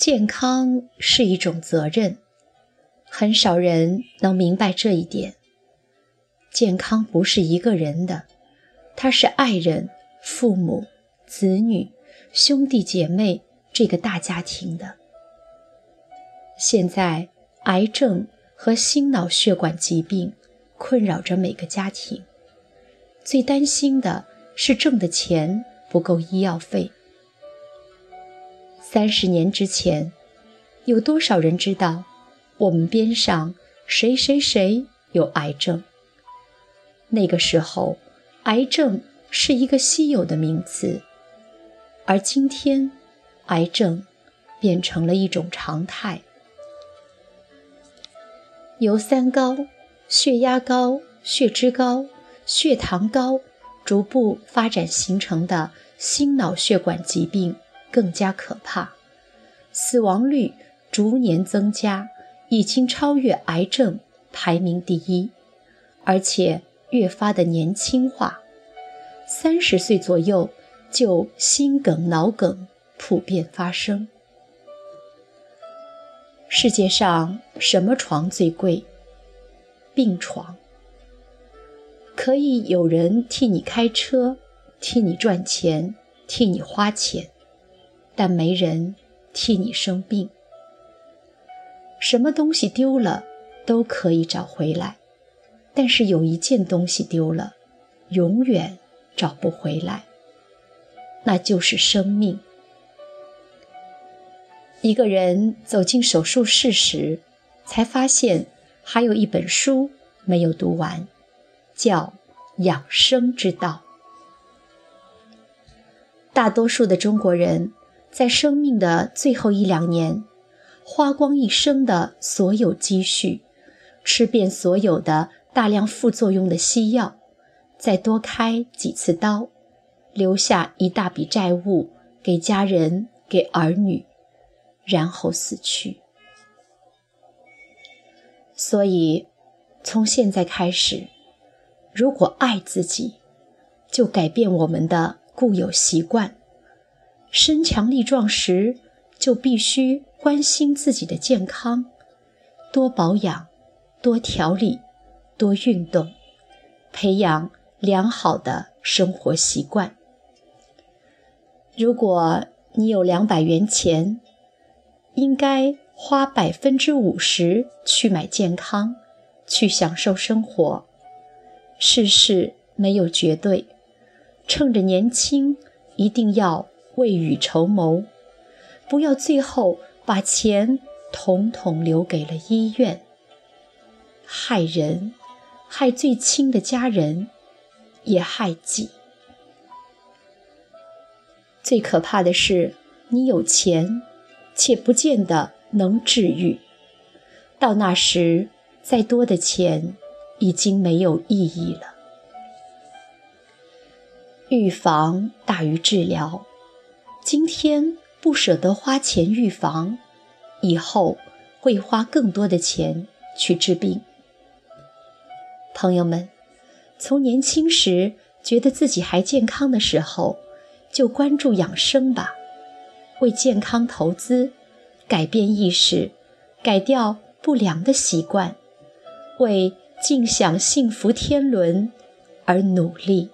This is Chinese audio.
健康是一种责任，很少人能明白这一点。健康不是一个人的，它是爱人、父母、子女、兄弟姐妹这个大家庭的。现在，癌症和心脑血管疾病困扰着每个家庭，最担心的是挣的钱不够医药费。三十年之前，有多少人知道我们边上谁谁谁有癌症？那个时候，癌症是一个稀有的名词，而今天，癌症变成了一种常态。由三高、血压高、血脂高、血糖高逐步发展形成的心脑血管疾病。更加可怕，死亡率逐年增加，已经超越癌症排名第一，而且越发的年轻化。三十岁左右就心梗、脑梗普遍发生。世界上什么床最贵？病床。可以有人替你开车，替你赚钱，替你花钱。但没人替你生病。什么东西丢了都可以找回来，但是有一件东西丢了，永远找不回来，那就是生命。一个人走进手术室时，才发现还有一本书没有读完，叫《养生之道》。大多数的中国人。在生命的最后一两年，花光一生的所有积蓄，吃遍所有的大量副作用的西药，再多开几次刀，留下一大笔债务给家人、给儿女，然后死去。所以，从现在开始，如果爱自己，就改变我们的固有习惯。身强力壮时，就必须关心自己的健康，多保养，多调理，多运动，培养良好的生活习惯。如果你有两百元钱，应该花百分之五十去买健康，去享受生活。世事没有绝对，趁着年轻，一定要。未雨绸缪，不要最后把钱统统留给了医院，害人，害最亲的家人，也害己。最可怕的是，你有钱，且不见得能治愈。到那时，再多的钱已经没有意义了。预防大于治疗。今天不舍得花钱预防，以后会花更多的钱去治病。朋友们，从年轻时觉得自己还健康的时候，就关注养生吧，为健康投资，改变意识，改掉不良的习惯，为尽享幸福天伦而努力。